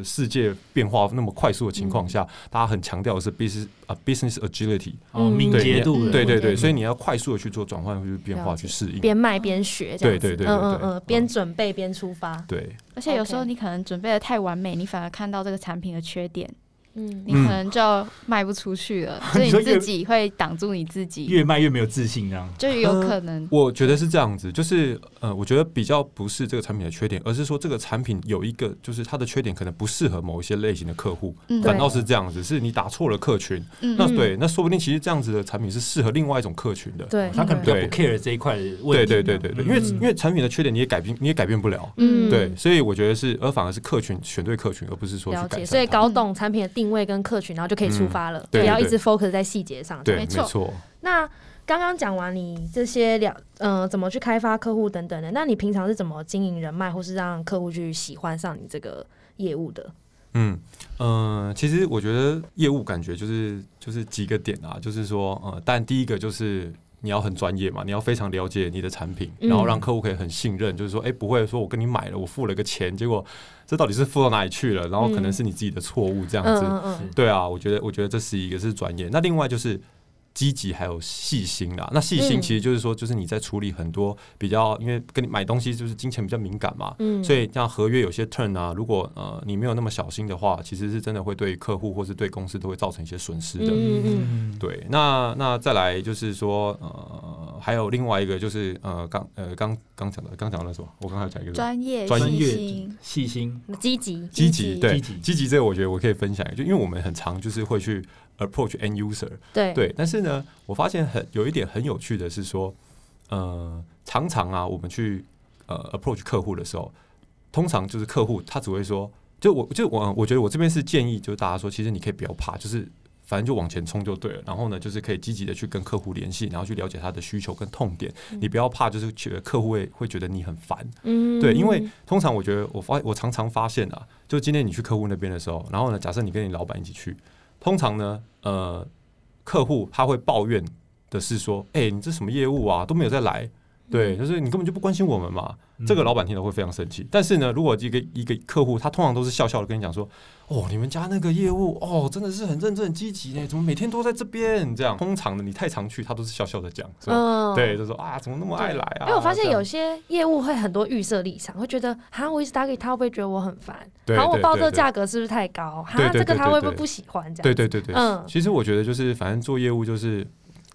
世界变化那么快速的情况下，大家很强调的是 business 啊 business agility 哦敏捷度，对对对，所以你要快速的去做转换，去变化，去适应，边卖边学，对对对对，嗯嗯嗯，边准备边出发，对。而且有时候你可能准备的太完美，你反而看到这个产品的缺点。嗯，你可能就卖不出去了，所以 你自己会挡住你自己，越卖越没有自信，这样就有可能。我觉得是这样子，就是呃，我觉得比较不是这个产品的缺点，而是说这个产品有一个，就是它的缺点可能不适合某一些类型的客户，反倒是这样子，是你打错了客群。那对，那说不定其实这样子的产品是适合另外一种客群的，对，他可能比较不 care 这一块的问题。对对对对对，因为因为产品的缺点你也改变，你也改变不了。嗯，对，所以我觉得是，而反而是客群选对客群，而不是说去改。所以搞懂产品的定位跟客群，然后。就可以出发了，不要一直 focus 在细节上。对，没错。那刚刚讲完你这些了，嗯，怎么去开发客户等等的，那你平常是怎么经营人脉，或是让客户去喜欢上你这个业务的？嗯嗯，其实我觉得业务感觉就是就是几个点啊，就是说，呃，但第一个就是你要很专业嘛，你要非常了解你的产品，然后让客户可以很信任，就是说，哎，不会说我跟你买了，我付了个钱，结果。这到底是付到哪里去了？然后可能是你自己的错误，这样子。对啊，我觉得，我觉得这是一个是专业。那另外就是积极还有细心啦。那细心其实就是说，就是你在处理很多比较，因为跟你买东西就是金钱比较敏感嘛。嗯。所以像合约有些 turn 啊，如果呃你没有那么小心的话，其实是真的会对客户或是对公司都会造成一些损失的。嗯嗯。对，那那再来就是说呃。还有另外一个就是呃，刚呃刚刚讲的，刚讲的什么？我刚才讲一个专业、专业、细心、积极、积极，对，积极，这个我觉得我可以分享，就因为我们很常就是会去 approach end user，对对。但是呢，我发现很有一点很有趣的是说，呃，常常啊，我们去呃 approach 客户的时候，通常就是客户他只会说，就我就我我觉得我这边是建议，就是大家说，其实你可以不要怕，就是。反正就往前冲就对了，然后呢，就是可以积极的去跟客户联系，然后去了解他的需求跟痛点。你不要怕，就是觉得客户会会觉得你很烦。嗯，对，因为通常我觉得我发我常常发现啊，就今天你去客户那边的时候，然后呢，假设你跟你老板一起去，通常呢，呃，客户他会抱怨的是说，哎，你这什么业务啊，都没有再来。对，就是你根本就不关心我们嘛。这个老板听了会非常生气。但是呢，如果一个一个客户，他通常都是笑笑的跟你讲说：“哦，你们家那个业务哦，真的是很认真、很积极呢，怎么每天都在这边？”这样，通常的你太常去，他都是笑笑的讲，是吧？对，就说啊，怎么那么爱来啊？因为我发现有些业务会很多预设立场，会觉得哈，我一直打给他，会不会觉得我很烦？然后我报这个价格是不是太高？哈，这个他会不会不喜欢？这样？对对对对，嗯。其实我觉得就是，反正做业务就是。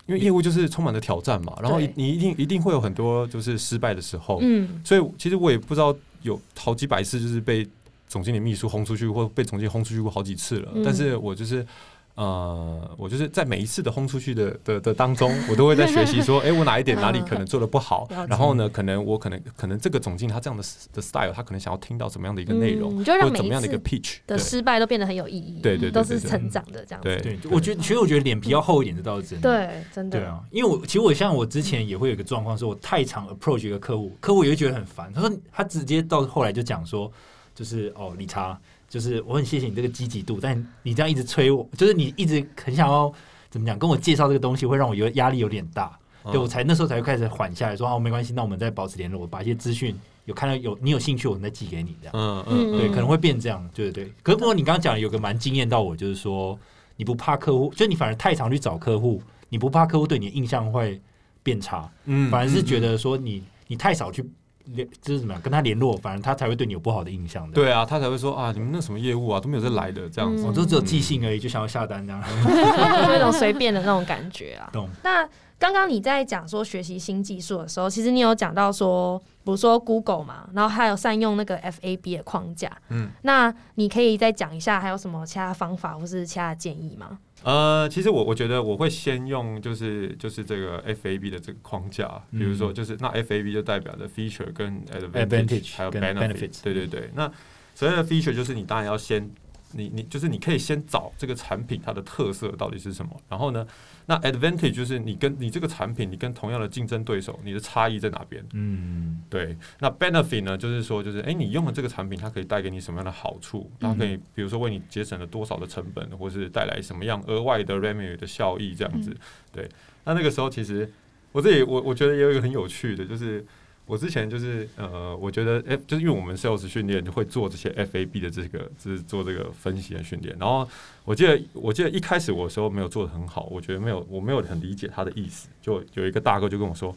因为业务就是充满了挑战嘛，然后你一定一定会有很多就是失败的时候，嗯，所以其实我也不知道有好几百次就是被总经理秘书轰出去，或被总经理轰出去过好几次了，但是我就是。呃，我就是在每一次的轰出去的的的当中，我都会在学习说，哎，我哪一点哪里可能做的不好，然后呢，可能我可能可能这个总经理他这样的的 style，他可能想要听到怎么样的一个内容，或者怎么样的一个 pitch 的失败都变得很有意义，对对，都是成长的这样。对，我觉得其实我觉得脸皮要厚一点，这倒是真的。对，真的。对啊，因为我其实我像我之前也会有一个状况，是我太常 approach 一个客户，客户也会觉得很烦。他说他直接到后来就讲说，就是哦，理查。就是我很谢谢你这个积极度，但你这样一直催我，就是你一直很想要怎么讲，跟我介绍这个东西，会让我有压力有点大，对我才那时候才会开始缓下来说哦没关系，那我们再保持联络，我把一些资讯有看到有你有兴趣，我再寄给你这样，嗯嗯，对，可能会变这样，对对。对。可是不过你刚刚讲有个蛮惊艳到我，就是说你不怕客户，就你反而太常去找客户，你不怕客户对你的印象会变差，嗯，反而是觉得说你你太少去。联就是怎么样跟他联络，反正他才会对你有不好的印象的。对啊，他才会说啊，你们那什么业务啊都没有再来的这样子，我都只有寄信而已，就想要下单这样，有一种随便的那种感觉啊。懂。那刚刚你在讲说学习新技术的时候，其实你有讲到说，比如说 Google 嘛，然后还有善用那个 FAB 的框架。嗯。那你可以再讲一下还有什么其他方法或是其他的建议吗？呃，其实我我觉得我会先用就是就是这个 FAB 的这个框架，比如说就是那 FAB 就代表的 feature 跟 advantage 还有 benefit，对对对。那所谓的 feature 就是你当然要先。你你就是你可以先找这个产品它的特色到底是什么，然后呢，那 advantage 就是你跟你这个产品，你跟同样的竞争对手，你的差异在哪边？嗯，对。那 benefit 呢，就是说就是哎，你用了这个产品，它可以带给你什么样的好处？它可以比如说为你节省了多少的成本，或是带来什么样额外的 revenue 的效益这样子。对。那那个时候其实我这里我我觉得也有一个很有趣的，就是。我之前就是呃，我觉得哎，就是因为我们 sales 训练会做这些 FAB 的这个，就是做这个分析的训练。然后我记得，我记得一开始我的时候没有做的很好，我觉得没有，我没有很理解他的意思。就有一个大哥就跟我说：“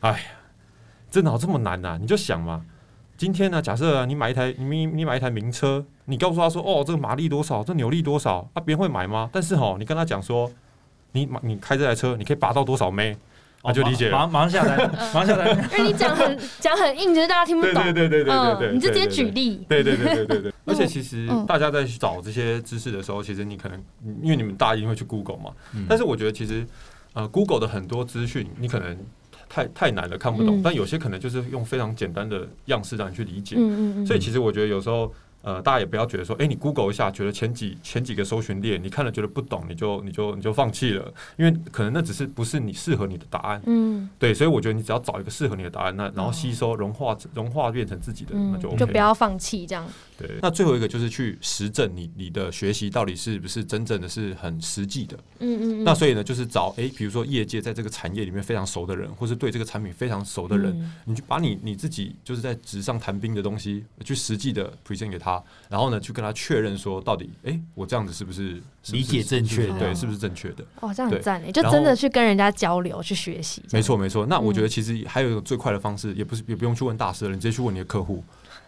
哎呀，这哪这么难呐？你就想嘛，今天呢，假设你买一台你你买一台名车，你告诉他说，哦，这个马力多少，这扭力多少，啊，别人会买吗？但是哈，你跟他讲说，你你开这台车，你可以拔到多少枚？我就理解，了马上下单，马上下单。因为你讲很 讲很硬，就是大家听不懂。对对对对对对，你就直接举例。对对对对对对。而且其实大家在找这些知识的时候，其实你可能因为你们大一定会去 Google 嘛，但是我觉得其实呃 Google 的很多资讯你可能太太难了看不懂，但有些可能就是用非常简单的样式让你去理解。嗯嗯。所以其实我觉得有时候。呃，大家也不要觉得说，哎，你 Google 一下，觉得前几前几个搜寻列，你看了觉得不懂，你就你就你就放弃了，因为可能那只是不是你适合你的答案。嗯，对，所以我觉得你只要找一个适合你的答案，那然后吸收融化融化变成自己的，那就 OK。就不要放弃这样。对，那最后一个就是去实证你你的学习到底是不是真正的是很实际的。嗯嗯。那所以呢，就是找哎，比如说业界在这个产业里面非常熟的人，或是对这个产品非常熟的人，你就把你你自己就是在纸上谈兵的东西，去实际的 present 给他，然后呢去。跟他确认说，到底哎，我这样子是不是理解正确？对，是不是正确的？哦，这样很赞诶，就真的去跟人家交流、去学习。没错，没错。那我觉得其实还有一个最快的方式，也不是也不用去问大师了，你直接去问你的客户。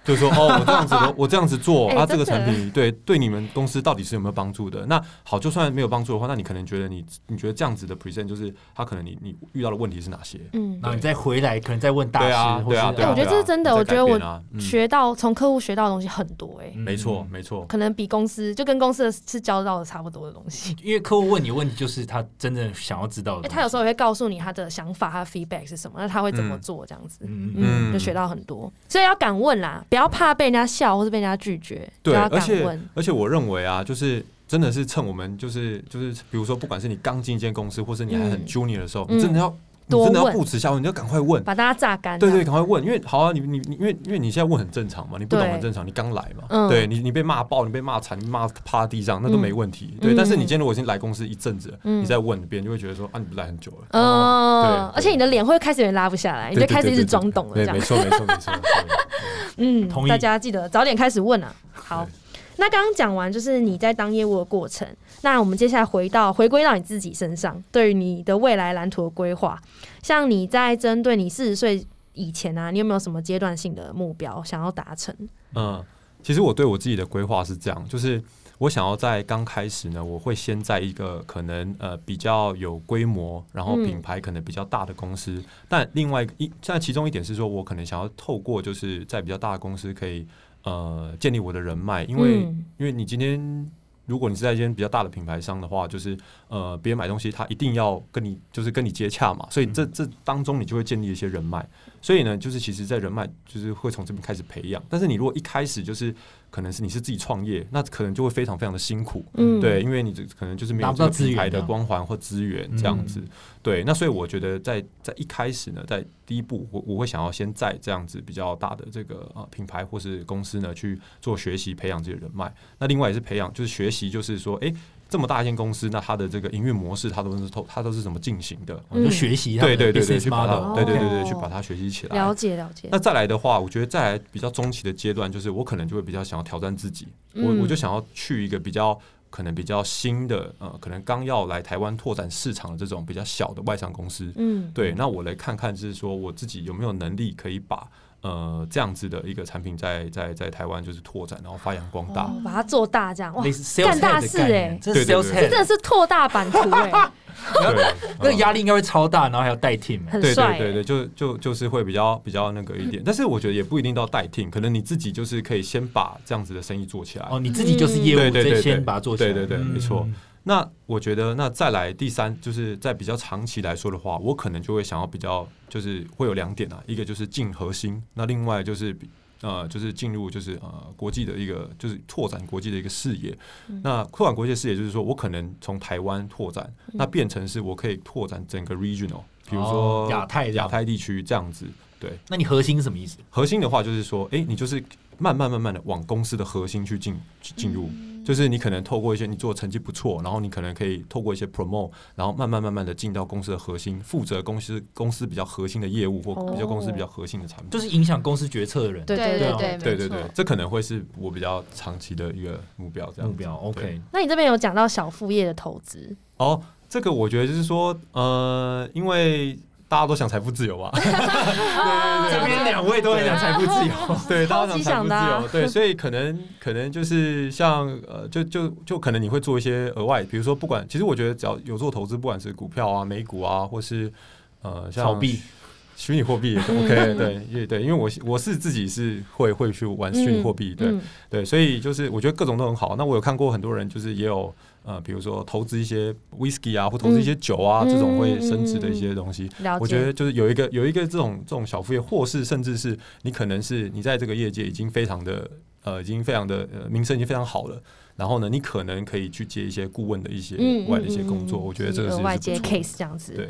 就是说哦，我这样子的，我这样子做啊，这个产品对对你们公司到底是有没有帮助的？那好，就算没有帮助的话，那你可能觉得你你觉得这样子的 present 就是他可能你你遇到的问题是哪些？嗯，那你再回来可能再问大师，对啊，对啊，对，我觉得这是真的。我觉得我学到从客户学到的东西很多，哎，没错没错，可能比公司就跟公司的是交到的差不多的东西。因为客户问你问题，就是他真正想要知道的。他有时候也会告诉你他的想法，他的 feedback 是什么，那他会怎么做这样子，嗯，就学到很多。所以要敢问啦，不要怕被人家笑或是被人家拒绝。对，而且而且我认为啊，就是真的是趁我们就是就是，比如说不管是你刚进一间公司，或是你还很 junior 的时候，你真的要。真的要不耻下问，你要赶快问，把大家榨干。对对，赶快问，因为好啊，你你你，因为因为你现在问很正常嘛，你不懂很正常，你刚来嘛，对你你被骂爆，你被骂惨，你骂趴地上那都没问题。对，但是你今天如果已经来公司一阵子，你再问别人就会觉得说啊，你不来很久了。嗯，对，而且你的脸会开始有点拉不下来，你就开始一直装懂了，这样。没错没错没错。嗯，大家记得早点开始问啊。好。那刚刚讲完就是你在当业务的过程，那我们接下来回到回归到你自己身上，对于你的未来蓝图的规划，像你在针对你四十岁以前啊，你有没有什么阶段性的目标想要达成？嗯，其实我对我自己的规划是这样，就是我想要在刚开始呢，我会先在一个可能呃比较有规模，然后品牌可能比较大的公司，但另外一在其中一点是说，我可能想要透过就是在比较大的公司可以。呃，建立我的人脉，因为因为你今天如果你是在一间比较大的品牌商的话，就是呃，别人买东西他一定要跟你就是跟你接洽嘛，所以这这当中你就会建立一些人脉，所以呢，就是其实，在人脉就是会从这边开始培养，但是你如果一开始就是可能是你是自己创业，那可能就会非常非常的辛苦，嗯，对，因为你可能就是没有这个品牌的光环或资源这样子。对，那所以我觉得在在一开始呢，在第一步，我我会想要先在这样子比较大的这个呃品牌或是公司呢去做学习，培养这些人脉。那另外也是培养，就是学习，就是说，哎，这么大一间公司，那它的这个营运模式，它都是透，它都是怎么进行的？就学习，对对对对，去把它，对对对对，去把它学习起来。了解了解。那再来的话，我觉得再来比较中期的阶段，就是我可能就会比较想要挑战自己，我我就想要去一个比较。可能比较新的，呃，可能刚要来台湾拓展市场的这种比较小的外商公司，嗯，对，那我来看看，就是说我自己有没有能力可以把呃这样子的一个产品在在在台湾就是拓展，然后发扬光大，把它做大，这样哇，干大事哎，这是真的是拓大版图哎。对，那个压力应该会超大，然后还要带 team，对对对对，就就就是会比较比较那个一点，但是我觉得也不一定到带 team，可能你自己就是可以先把这样子的生意做起来。哦，你自己就是业务，对先把它做起来。对对对，没错。那我觉得，那再来第三，就是在比较长期来说的话，我可能就会想要比较，就是会有两点啊，一个就是进核心，那另外就是。呃，就是进入就是呃国际的一个就是拓展国际的一个视野。那拓展国际视野就是说我可能从台湾拓展，那变成是我可以拓展整个 regional，比如说亚太亚太地区这样子。对，那你核心是什么意思？核心的话就是说，哎，你就是慢慢慢慢的往公司的核心去进进入。就是你可能透过一些你做的成绩不错，然后你可能可以透过一些 promote，然后慢慢慢慢的进到公司的核心，负责公司公司比较核心的业务或比较公司比较核心的产品，就是影响公司决策的人。对对对对对对，这可能会是我比较长期的一个目标。这样目标 OK。那你这边有讲到小副业的投资哦，这个我觉得就是说，呃，因为。大家都想财富自由吧？对对对，这边两位都很想财富自由，对，大家想财富自由，对，所以可能可能就是像呃，就就就可能你会做一些额外，比如说不管，其实我觉得只要有做投资，不管是股票啊、美股啊，或是呃，炒币、虚拟货币也 OK，对，也对，因为我我是自己是会会去玩虚拟货币，对对，所以就是我觉得各种都很好。那我有看过很多人，就是也有。呃，比如说投资一些 whisky 啊，或投资一些酒啊，这种会升值的一些东西，我觉得就是有一个有一个这种这种小副业，或是甚至是你可能是你在这个业界已经非常的呃，已经非常的呃名声已经非常好了，然后呢，你可能可以去接一些顾问的一些外的一些工作，我觉得这个是外接 case 这样子，对，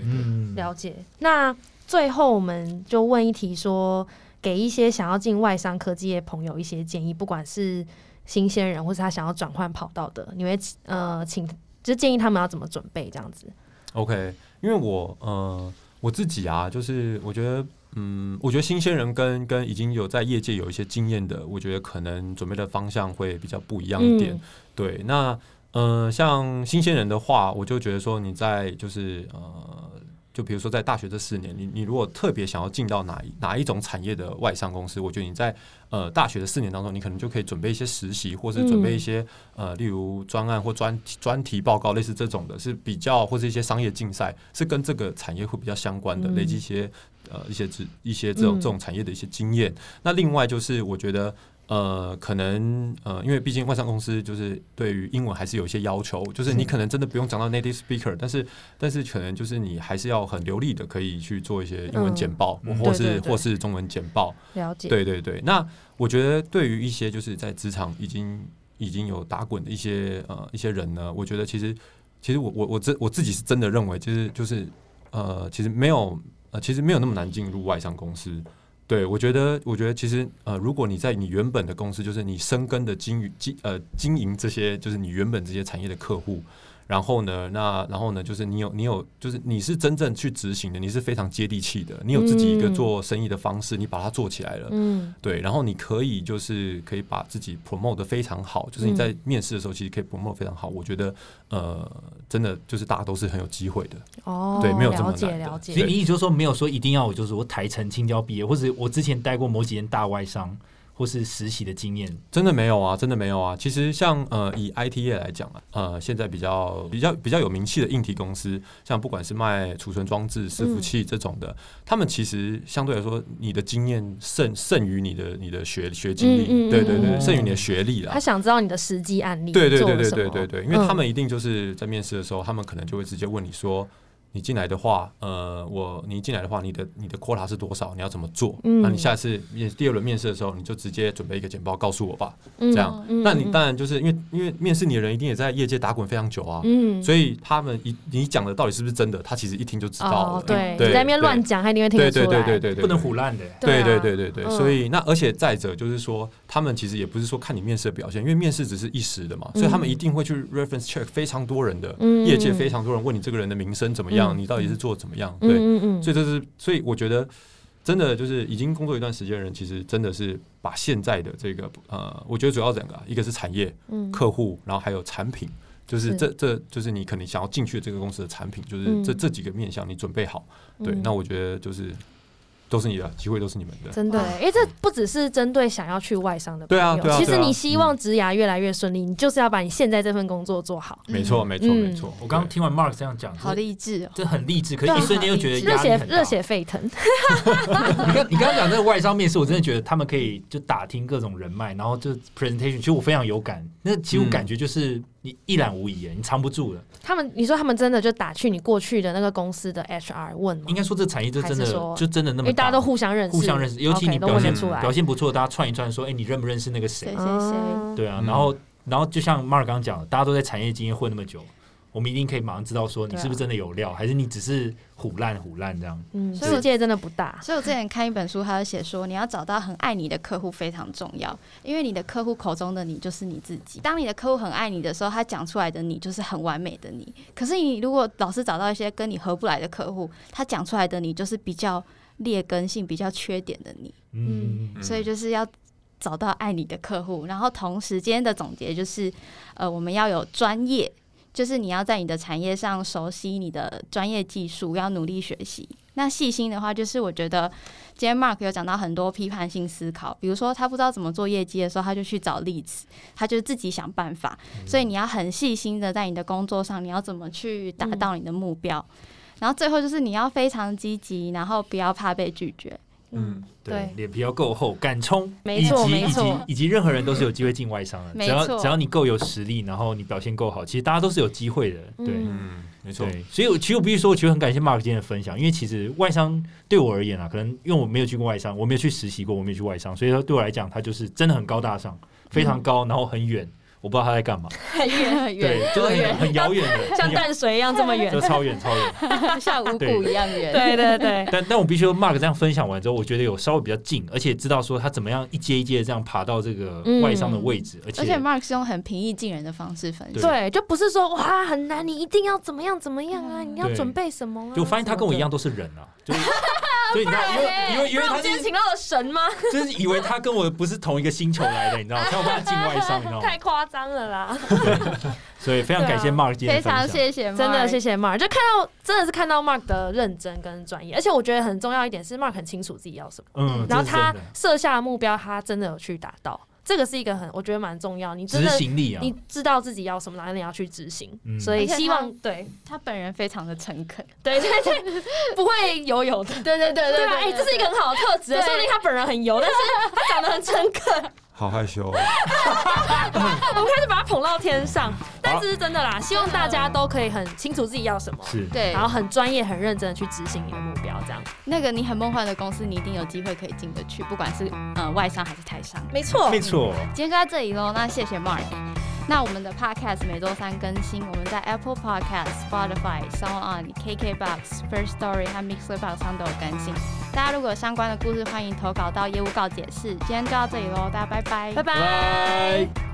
了解。那最后我们就问一题，说给一些想要进外商科技业朋友一些建议，不管是。新鲜人或是他想要转换跑道的，你会呃请就建议他们要怎么准备这样子？OK，因为我呃我自己啊，就是我觉得嗯，我觉得新鲜人跟跟已经有在业界有一些经验的，我觉得可能准备的方向会比较不一样一点。对，那呃像新鲜人的话，我就觉得说你在就是呃就比如说在大学这四年，你你如果特别想要进到哪一哪一种产业的外商公司，我觉得你在呃大学的四年当中，你可能就可以准备一些实习，或是准备一些呃例如专案或专专题报告，类似这种的，是比较或是一些商业竞赛，是跟这个产业会比较相关的，累积一些呃一些知一些这种这种产业的一些经验。那另外就是我觉得。呃，可能呃，因为毕竟外商公司就是对于英文还是有一些要求，就是你可能真的不用讲到 native speaker，但是但是可能就是你还是要很流利的，可以去做一些英文简报，或是或是中文简报。了解。对对对，那我觉得对于一些就是在职场已经已经有打滚的一些呃一些人呢，我觉得其实其实我我我自我自己是真的认为，就是就是呃，其实没有呃，其实没有那么难进入外商公司。对，我觉得，我觉得其实，呃，如果你在你原本的公司，就是你生根的经营经呃经营这些，就是你原本这些产业的客户。然后呢？那然后呢？就是你有你有，就是你是真正去执行的，你是非常接地气的。你有自己一个做生意的方式，你把它做起来了。嗯，对。然后你可以就是可以把自己 promote 的非常好，就是你在面试的时候其实可以 promote 非常好。我觉得呃，真的就是大家都是很有机会的。哦，对，没有这么难。了解，所以你意思就是说没有说一定要我就是我台城青椒毕业，或者我之前待过某几间大外商。或是实习的经验，真的没有啊，真的没有啊。其实像呃，以 IT 业来讲啊，呃，现在比较比较比较有名气的硬体公司，像不管是卖储存装置、伺服器这种的，他们其实相对来说，你的经验胜胜于你的你的学学经历，对对对，胜于你的学历了。他想知道你的实际案例，对对对对对对对，因为他们一定就是在面试的时候，他们可能就会直接问你说。你进来的话，呃，我你进来的话，你的你的 quota 是多少？你要怎么做？那你下次面第二轮面试的时候，你就直接准备一个简报告诉我吧。这样，那你当然就是因为因为面试你的人一定也在业界打滚非常久啊，所以他们一你讲的到底是不是真的，他其实一听就知道了。对，你在那边乱讲，他一定会听得出来。对对对对对，不能胡乱的。对对对对对，所以那而且再者就是说，他们其实也不是说看你面试的表现，因为面试只是一时的嘛，所以他们一定会去 reference check 非常多人的业界非常多人问你这个人的名声怎么样，你到底是做。怎么样？对，所以这是，所以我觉得，真的就是已经工作一段时间的人，其实真的是把现在的这个呃，我觉得主要两个，一个是产业、客户，然后还有产品，就是这这就是你可能想要进去的这个公司的产品，就是这这几个面向你准备好。对，那我觉得就是。都是你的机会，都是你们的。真的，因为这不只是针对想要去外商的朋友。对啊，其实你希望职涯越来越顺利，你就是要把你现在这份工作做好。没错，没错，没错。我刚刚听完 Mark 这样讲，好励志，这很励志。可是一瞬间又觉得热血热血沸腾。你刚你刚刚讲那个外商面试，我真的觉得他们可以就打听各种人脉，然后就 presentation，其实我非常有感。那其实我感觉就是。你一览无遗，你藏不住的。他们，你说他们真的就打去你过去的那个公司的 HR 问吗？应该说这产业就真的就真的那么，大家都互相认识，互相认识。尤其你表现表现不错，大家串一串说，哎，你认不认识那个谁？谁谁谁？对啊，然后然后就像马尔刚刚讲，大家都在产业经验混那么久。我们一定可以马上知道说你是不是真的有料，还是你只是虎烂虎烂这样。嗯，世界真的不大。所以我之前看一本书，他有写说，你要找到很爱你的客户非常重要，因为你的客户口中的你就是你自己。当你的客户很爱你的时候，他讲出来的你就是很完美的你。可是你如果老是找到一些跟你合不来的客户，他讲出来的你就是比较劣根性、比较缺点的你。嗯，所以就是要找到爱你的客户，然后同时间的总结就是，呃，我们要有专业。就是你要在你的产业上熟悉你的专业技术，要努力学习。那细心的话，就是我觉得今天 Mark 有讲到很多批判性思考，比如说他不知道怎么做业绩的时候，他就去找例子，他就自己想办法。所以你要很细心的在你的工作上，你要怎么去达到你的目标。然后最后就是你要非常积极，然后不要怕被拒绝。嗯，对，脸皮要够厚，敢冲，没错，没错，以及任何人都是有机会进外商的，只要只要你够有实力，然后你表现够好，其实大家都是有机会的。对，嗯，没错。所以，其实我必须说，我其实很感谢 Mark 今天的分享，因为其实外商对我而言啊，可能因为我没有去过外商，我没有去实习过，我没有去外商，所以说对我来讲，它就是真的很高大上，非常高，然后很远。我不知道他在干嘛，很远很远，对，就是很很遥远的，像淡水一样这么远，就超远超远，像五谷一样远。对对对。但但我必须说，Mark 这样分享完之后，我觉得有稍微比较近，而且知道说他怎么样一阶一阶这样爬到这个外商的位置，而且而且 Mark 是用很平易近人的方式分享，对，就不是说哇很难，你一定要怎么样怎么样啊，你要准备什么？就发现他跟我一样都是人啊，就。所以你知道，因为因为因为他今天请到了神吗？就是以为他跟我不是同一个星球来的，你知道吗？他要把他进外商，你知道吗？太夸张了啦！所以非常感谢 Mark 今天非常谢谢，真的谢谢 Mark，就看到真的是看到 Mark 的认真跟专业，而且我觉得很重要一点是 Mark 很清楚自己要什么，嗯，然后他设下的目标，他真的有去达到。这个是一个很，我觉得蛮重要。你执行力啊，你知道自己要什么，然后你要去执行。所以希望对他本人非常的诚恳，对 对对，不会油油的。对对对对啊！哎，这是一个很好的特质，说不定他本人很油，但是他长得很诚恳。好害羞，我们开始把他捧到天上，但这是真的啦。希望大家都可以很清楚自己要什么，是对，然后很专业、很认真的去执行你的目标，这样。那个你很梦幻的公司，你一定有机会可以进得去，不管是呃外商还是台商。没错，没错。今天就到这里喽，那谢谢 Mark。那我们的 Podcast 每周三更新，我们在 Apple Podcast、Spotify、Sound On、KKBox、First Story 和 Mixerbox 上都有更新。大家如果有相关的故事，欢迎投稿到业务告解室。今天就到这里喽，大家拜拜，拜拜。